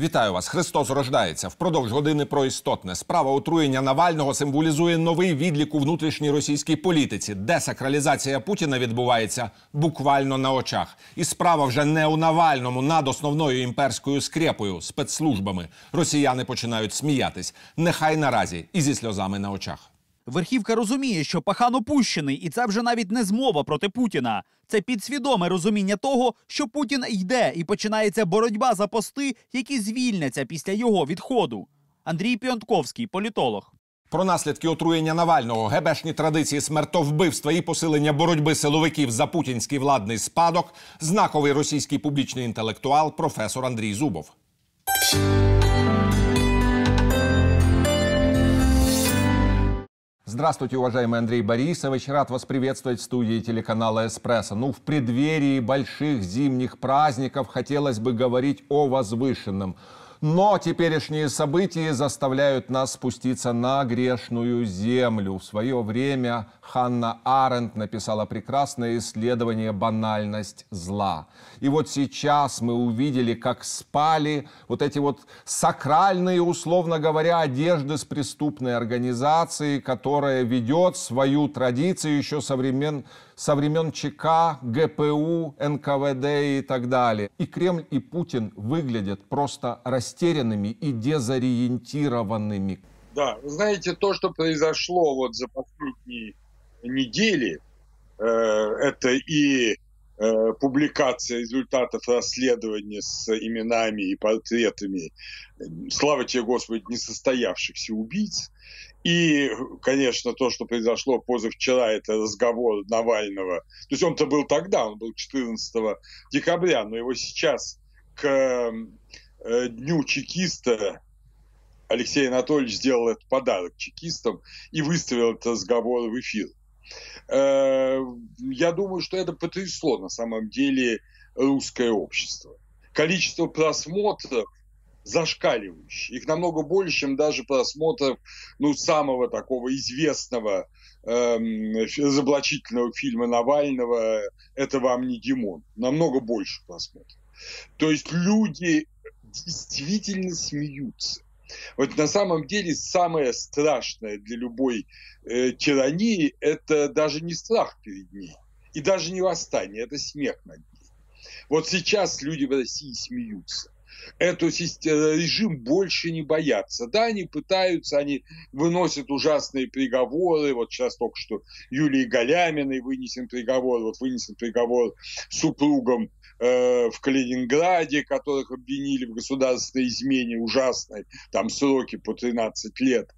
Вітаю вас! Христос рождається. Впродовж години про істотне. Справа отруєння Навального символізує новий відлік у внутрішній російській політиці. Десакралізація Путіна відбувається буквально на очах. І справа вже не у Навальному над основною імперською скрепою спецслужбами. Росіяни починають сміятись. Нехай наразі і зі сльозами на очах. Верхівка розуміє, що пахан опущений, і це вже навіть не змова проти Путіна. Це підсвідоме розуміння того, що Путін йде, і починається боротьба за пости, які звільняться після його відходу. Андрій Піонтковський, політолог. Про наслідки отруєння Навального, гебешні традиції смертовбивства і посилення боротьби силовиків за путінський владний спадок. Знаковий російський публічний інтелектуал, професор Андрій Зубов. Здравствуйте, уважаемый Андрей Борисович. Рад вас приветствовать в студии телеканала «Эспрессо». Ну, в преддверии больших зимних праздников хотелось бы говорить о возвышенном. Но теперешние события заставляют нас спуститься на грешную землю. В свое время Ханна Аренд написала прекрасное исследование «Банальность зла». И вот сейчас мы увидели, как спали вот эти вот сакральные, условно говоря, одежды с преступной организацией, которая ведет свою традицию еще со времен, со времен ЧК, ГПУ, НКВД и так далее. И Кремль, и Путин выглядят просто растерянными и дезориентированными. Да, знаете, то, что произошло вот за последние недели, э, это и э, публикация результатов расследования с именами и портретами, слава тебе, Господи, несостоявшихся убийц, и, конечно, то, что произошло позавчера, это разговор Навального. То есть он-то был тогда, он был 14 декабря, но его сейчас к э, дню чекиста Алексей Анатольевич сделал этот подарок чекистам и выставил этот разговор в эфир. Э, я думаю, что это потрясло на самом деле русское общество. Количество просмотров зашкаливающие. Их намного больше, чем даже просмотров ну, самого такого известного эм, разоблачительного фильма Навального «Это вам не Димон». Намного больше просмотров. То есть люди действительно смеются. Вот на самом деле самое страшное для любой э, тирании – это даже не страх перед ней, и даже не восстание, это смех над ней. Вот сейчас люди в России смеются эту систему, режим больше не боятся. Да, они пытаются, они выносят ужасные приговоры. Вот сейчас только что Юлии Галяминой вынесен приговор, вот вынесен приговор супругам э, в Калининграде, которых обвинили в государственной измене ужасной, там сроки по 13 лет.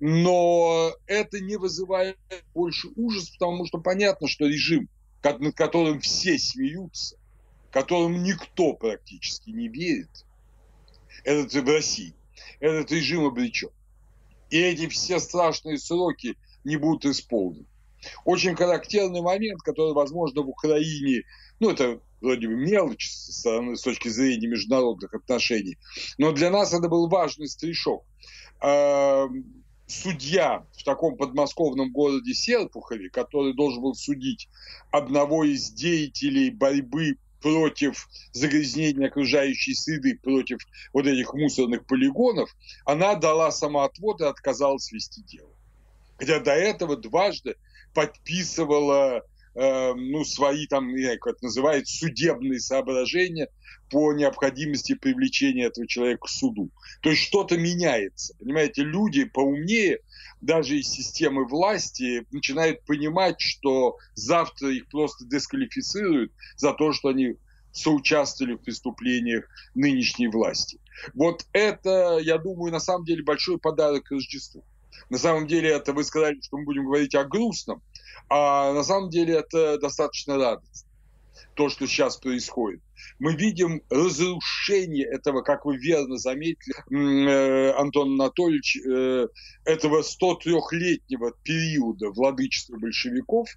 Но это не вызывает больше ужас, потому что понятно, что режим, над которым все смеются, которым никто практически не верит, этот в России, этот режим обречен. И эти все страшные сроки не будут исполнены. Очень характерный момент, который, возможно, в Украине, ну, это вроде бы мелочь со стороны, с точки зрения международных отношений, но для нас это был важный стришок. Судья в таком подмосковном городе Серпухове, который должен был судить одного из деятелей борьбы против загрязнения окружающей среды, против вот этих мусорных полигонов, она дала самоотвод и отказалась вести дело. Хотя до этого дважды подписывала э, ну, свои там, как это называют, судебные соображения по необходимости привлечения этого человека к суду. То есть что-то меняется. Понимаете, люди поумнее, даже из системы власти, начинают понимать, что завтра их просто дисквалифицируют за то, что они соучаствовали в преступлениях нынешней власти. Вот это, я думаю, на самом деле большой подарок Рождеству. На самом деле это вы сказали, что мы будем говорить о грустном, а на самом деле это достаточно радостно, то, что сейчас происходит. Мы видим разрушение этого, как вы верно заметили, э, Антон Анатольевич, э, этого 103-летнего периода владычества большевиков,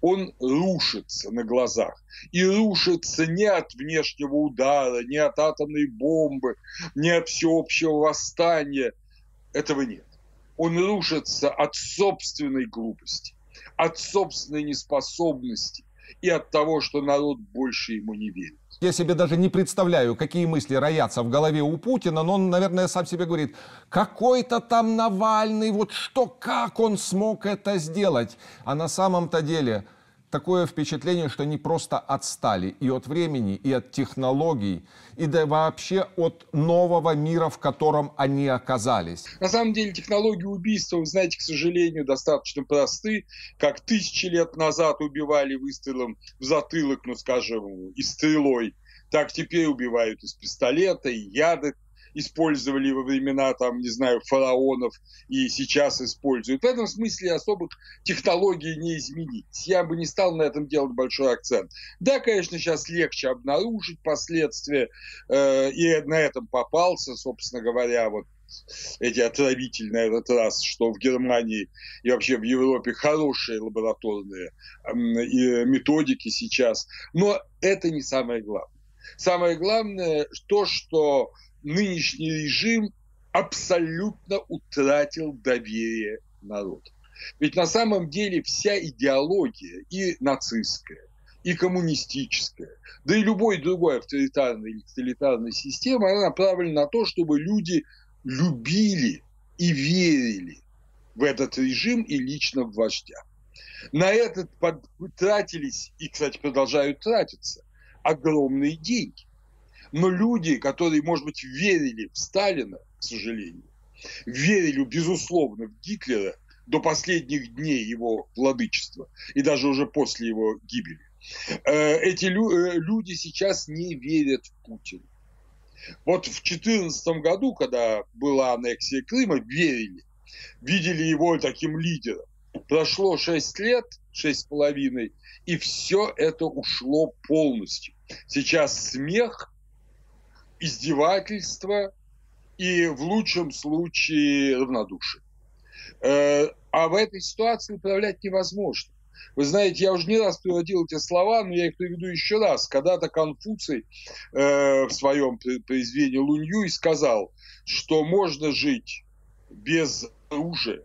он рушится на глазах. И рушится не от внешнего удара, не от атомной бомбы, не от всеобщего восстания. Этого нет он рушится от собственной глупости, от собственной неспособности и от того, что народ больше ему не верит. Я себе даже не представляю, какие мысли роятся в голове у Путина, но он, наверное, сам себе говорит, какой-то там Навальный, вот что, как он смог это сделать? А на самом-то деле такое впечатление, что они просто отстали и от времени, и от технологий, и да вообще от нового мира, в котором они оказались. На самом деле технологии убийства, вы знаете, к сожалению, достаточно просты. Как тысячи лет назад убивали выстрелом в затылок, ну скажем, и стрелой, так теперь убивают из пистолета, и яды использовали во времена, там, не знаю, фараонов и сейчас используют. В этом смысле особых технологий не изменить. Я бы не стал на этом делать большой акцент. Да, конечно, сейчас легче обнаружить последствия, э, и на этом попался, собственно говоря, вот эти отравительные на этот раз, что в Германии и вообще в Европе хорошие лабораторные методики сейчас. Но это не самое главное. Самое главное то, что нынешний режим абсолютно утратил доверие народа. Ведь на самом деле вся идеология и нацистская, и коммунистическая, да и любой другой авторитарной или тоталитарной системы, она направлена на то, чтобы люди любили и верили в этот режим и лично в вождя. На этот тратились и, кстати, продолжают тратиться огромные деньги. Но люди, которые, может быть, верили в Сталина, к сожалению, верили, безусловно, в Гитлера до последних дней его владычества и даже уже после его гибели, э, эти э, люди сейчас не верят в Путина. Вот в 2014 году, когда была аннексия Крыма, верили, видели его таким лидером. Прошло 6 лет, шесть с половиной, и все это ушло полностью. Сейчас смех, издевательство и в лучшем случае равнодушие. Э, а в этой ситуации управлять невозможно. Вы знаете, я уже не раз приводил эти слова, но я их приведу еще раз. Когда-то Конфуций э, в своем произведении Лунью сказал, что можно жить без оружия,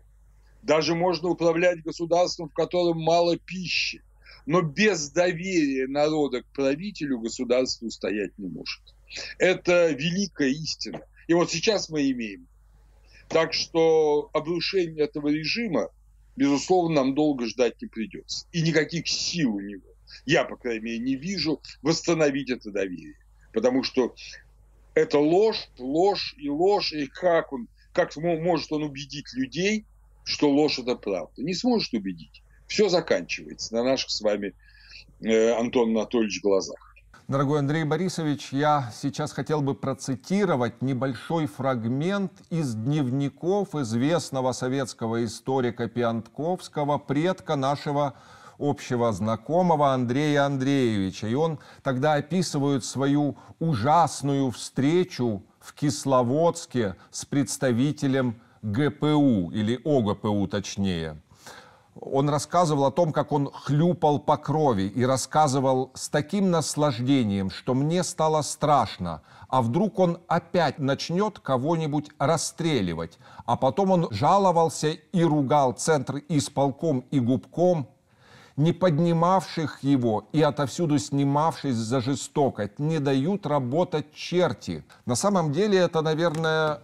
даже можно управлять государством, в котором мало пищи, но без доверия народа к правителю государство стоять не может. Это великая истина. И вот сейчас мы имеем. Так что обрушение этого режима, безусловно, нам долго ждать не придется. И никаких сил у него, я, по крайней мере, не вижу, восстановить это доверие. Потому что это ложь, ложь и ложь, и как он, как может он убедить людей, что ложь это правда? Не сможет убедить. Все заканчивается на наших с вами, э, Антон Анатольевич, глазах. Дорогой Андрей Борисович, я сейчас хотел бы процитировать небольшой фрагмент из дневников известного советского историка Пиантковского, предка нашего общего знакомого Андрея Андреевича. И он тогда описывает свою ужасную встречу в Кисловодске с представителем ГПУ, или ОГПУ точнее он рассказывал о том, как он хлюпал по крови и рассказывал с таким наслаждением, что мне стало страшно. А вдруг он опять начнет кого-нибудь расстреливать? А потом он жаловался и ругал центр исполком и губком, не поднимавших его и отовсюду снимавшись за жестокость, не дают работать черти. На самом деле это, наверное,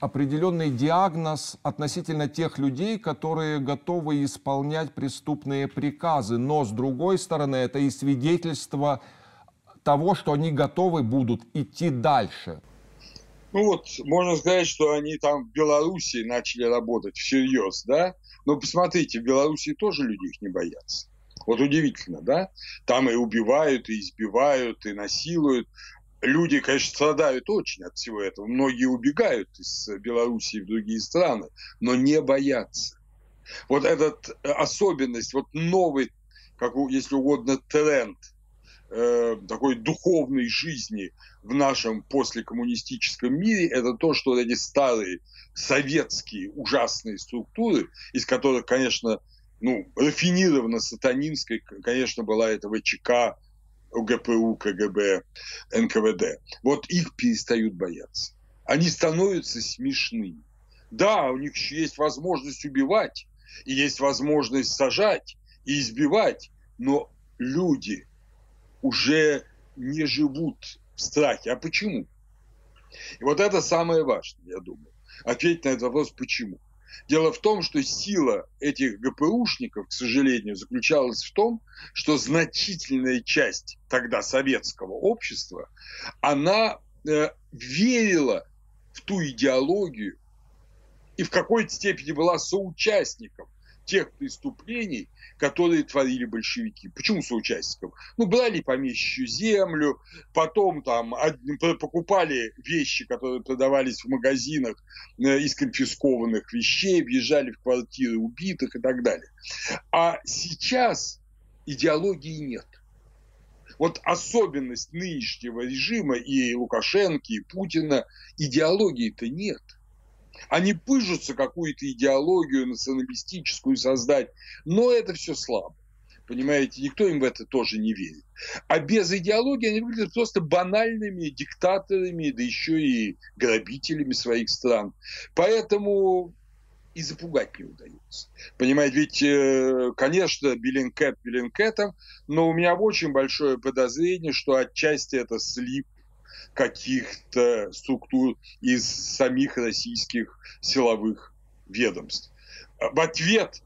определенный диагноз относительно тех людей, которые готовы исполнять преступные приказы. Но, с другой стороны, это и свидетельство того, что они готовы будут идти дальше. Ну вот, можно сказать, что они там в Беларуси начали работать всерьез, да? Но посмотрите, в Беларуси тоже люди их не боятся. Вот удивительно, да? Там и убивают, и избивают, и насилуют люди, конечно, страдают очень от всего этого. Многие убегают из Белоруссии в другие страны, но не боятся. Вот эта э, особенность, вот новый, как если угодно, тренд э, такой духовной жизни в нашем послекоммунистическом мире, это то, что эти старые советские ужасные структуры, из которых, конечно, ну, рафинированно сатанинской, конечно, была эта ВЧК, ОГПУ, КГБ, НКВД. Вот их перестают бояться. Они становятся смешными. Да, у них еще есть возможность убивать, и есть возможность сажать и избивать, но люди уже не живут в страхе. А почему? И вот это самое важное, я думаю. Ответить на этот вопрос, почему. Дело в том, что сила этих ГПУшников, к сожалению, заключалась в том, что значительная часть тогда советского общества, она э, верила в ту идеологию и в какой-то степени была соучастником тех преступлений, которые творили большевики. Почему соучастников? Ну, брали помещичью землю, потом там покупали вещи, которые продавались в магазинах э, из конфискованных вещей, въезжали в квартиры убитых и так далее. А сейчас идеологии нет. Вот особенность нынешнего режима и Лукашенко, и Путина, идеологии-то нет – они пыжутся какую-то идеологию националистическую создать, но это все слабо. Понимаете, никто им в это тоже не верит. А без идеологии они выглядят просто банальными диктаторами, да еще и грабителями своих стран. Поэтому и запугать не удается. Понимаете, ведь, э, конечно, Bellingcat Bellingcat ом, но у меня очень большое подозрение, что отчасти это слив каких-то структур из самих российских силовых ведомств. В ответ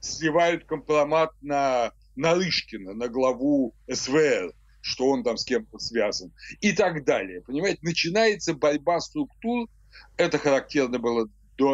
сливают компромат на Нарышкина, на главу СВР, что он там с кем-то связан, и так далее. Понимаете, начинается борьба структур, это характерно было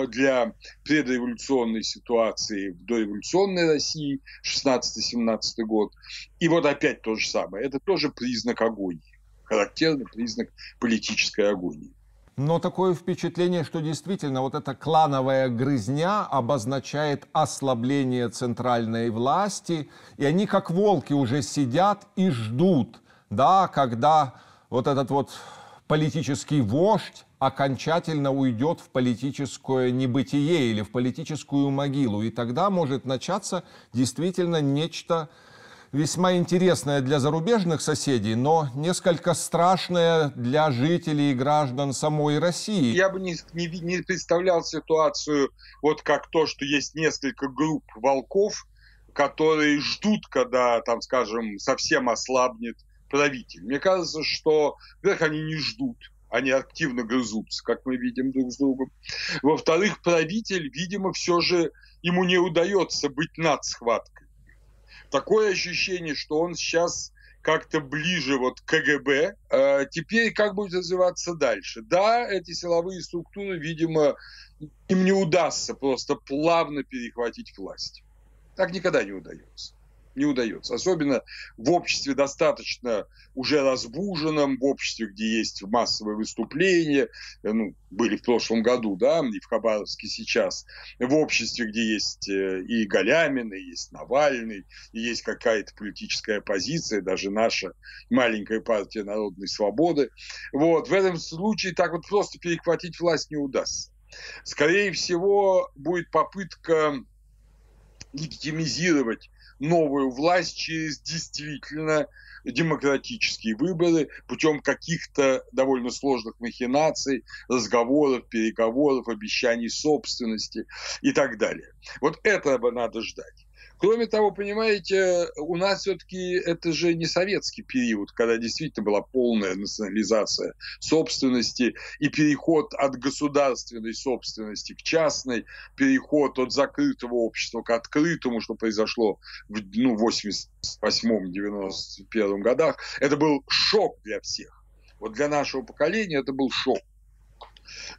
для предреволюционной ситуации в дореволюционной России, 16-17 год. И вот опять то же самое. Это тоже признак агонии характерный признак политической агонии. Но такое впечатление, что действительно вот эта клановая грызня обозначает ослабление центральной власти, и они как волки уже сидят и ждут, да, когда вот этот вот политический вождь окончательно уйдет в политическое небытие или в политическую могилу, и тогда может начаться действительно нечто весьма интересная для зарубежных соседей, но несколько страшная для жителей и граждан самой России. Я бы не, не, не представлял ситуацию вот как то, что есть несколько групп волков, которые ждут, когда, там, скажем, совсем ослабнет правитель. Мне кажется, что, во-первых, они не ждут, они активно грызутся, как мы видим друг с другом. Во-вторых, правитель, видимо, все же ему не удается быть над схваткой такое ощущение, что он сейчас как-то ближе вот к КГБ. А теперь как будет развиваться дальше? Да, эти силовые структуры, видимо, им не удастся просто плавно перехватить власть. Так никогда не удается не удается. Особенно в обществе достаточно уже разбуженном, в обществе, где есть массовые выступления, э, ну, были в прошлом году, да, и в Хабаровске сейчас, в обществе, где есть э, и Галямин, и есть Навальный, и есть какая-то политическая оппозиция, даже наша маленькая партия народной свободы. Вот, в этом случае так вот просто перехватить власть не удастся. Скорее всего, будет попытка легитимизировать новую власть через действительно демократические выборы путем каких-то довольно сложных махинаций, разговоров, переговоров, обещаний собственности и так далее. Вот этого надо ждать. Кроме того, понимаете, у нас все-таки это же не советский период, когда действительно была полная национализация собственности и переход от государственной собственности к частной, переход от закрытого общества к открытому, что произошло в ну, 88-91 годах. Это был шок для всех. Вот для нашего поколения это был шок.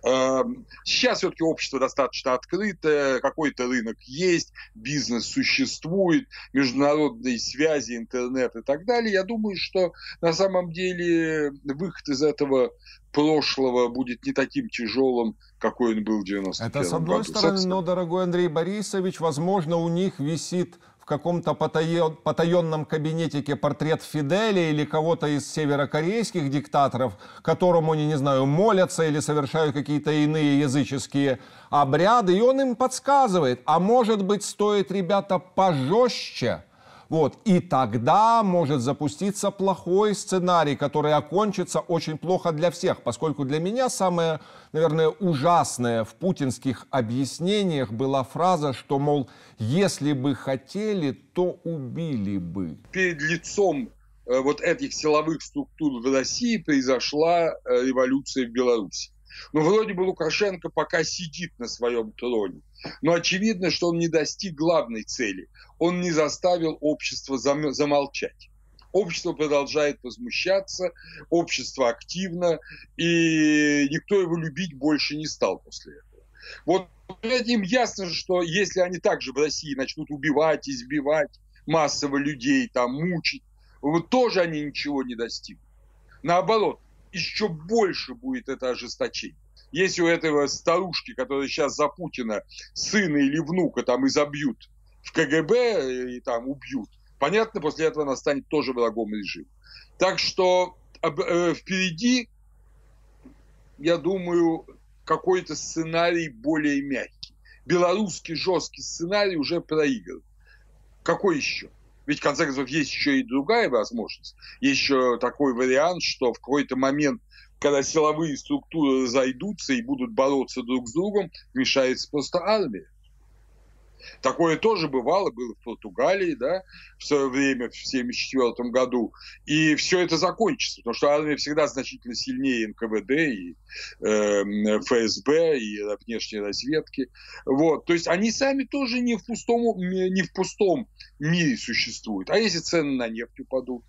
Эм, сейчас все-таки общество достаточно открытое, какой-то рынок есть, бизнес существует, международные связи, интернет и так далее. Я думаю, что на самом деле выход из этого прошлого будет не таким тяжелым, какой он был в 90 Это с одной году. стороны, но, дорогой Андрей Борисович, возможно, у них висит в каком-то потаен, потаенном кабинетике портрет Фиделя или кого-то из северокорейских диктаторов, которому они, не знаю, молятся или совершают какие-то иные языческие обряды, и он им подсказывает, а может быть, стоит, ребята, пожестче, вот. И тогда может запуститься плохой сценарий, который окончится очень плохо для всех, поскольку для меня самое, наверное, ужасное в путинских объяснениях была фраза, что, мол, если бы хотели, то убили бы. Перед лицом э, вот этих силовых структур в России произошла э, революция в Беларуси. Ну, вроде бы Лукашенко пока сидит на своем троне, но очевидно, что он не достиг главной цели. Он не заставил общество замолчать. Общество продолжает возмущаться, общество активно, и никто его любить больше не стал после этого. Вот этим ясно, что если они также в России начнут убивать, избивать массово людей, там, мучить, вот тоже они ничего не достигнут. Наоборот, еще больше будет это ожесточение. Если у этого старушки, которая сейчас за Путина, сына или внука там изобьют в КГБ и там убьют, понятно, после этого она станет тоже врагом режима. Так что э, впереди, я думаю, какой-то сценарий более мягкий. Белорусский жесткий сценарий уже проигран. Какой еще? Ведь, в конце концов, есть еще и другая возможность. Есть еще такой вариант, что в какой-то момент, когда силовые структуры разойдутся и будут бороться друг с другом, вмешается просто армия. Такое тоже бывало, было в Португалии, да, в свое время, в 1974 году. И все это закончится, потому что армия всегда значительно сильнее НКВД и э, ФСБ и внешней разведки. Вот. То есть они сами тоже не в, пустом, не в пустом мире существуют. А если цены на нефть упадут?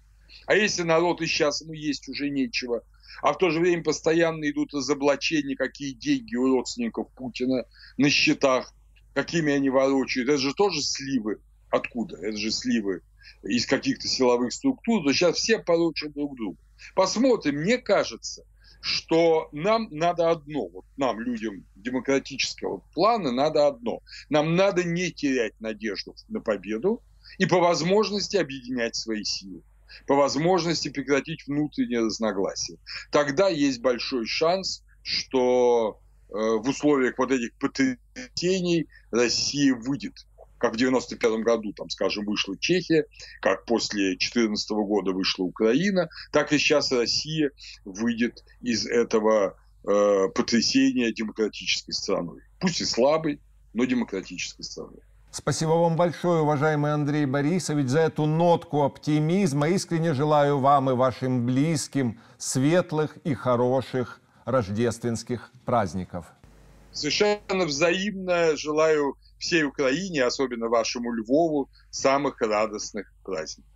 А если народ и сейчас ему есть уже нечего? а в то же время постоянно идут разоблачения, какие деньги у родственников Путина на счетах, какими они ворочают, это же тоже сливы. Откуда? Это же сливы из каких-то силовых структур, то сейчас все порочат друг друга. Посмотрим, мне кажется, что нам надо одно, вот нам, людям демократического плана, надо одно. Нам надо не терять надежду на победу и по возможности объединять свои силы по возможности прекратить внутреннее разногласие. Тогда есть большой шанс, что в условиях вот этих потрясений Россия выйдет как в 91 году, там, скажем, вышла Чехия, как после 2014 года вышла Украина, так и сейчас Россия выйдет из этого э, потрясения демократической страной. Пусть и слабой, но демократической страной. Спасибо вам большое, уважаемый Андрей Борисович, за эту нотку оптимизма. Искренне желаю вам и вашим близким светлых и хороших рождественских праздников. Совершенно взаимно желаю всей Украине, особенно вашему Львову, самых радостных праздников.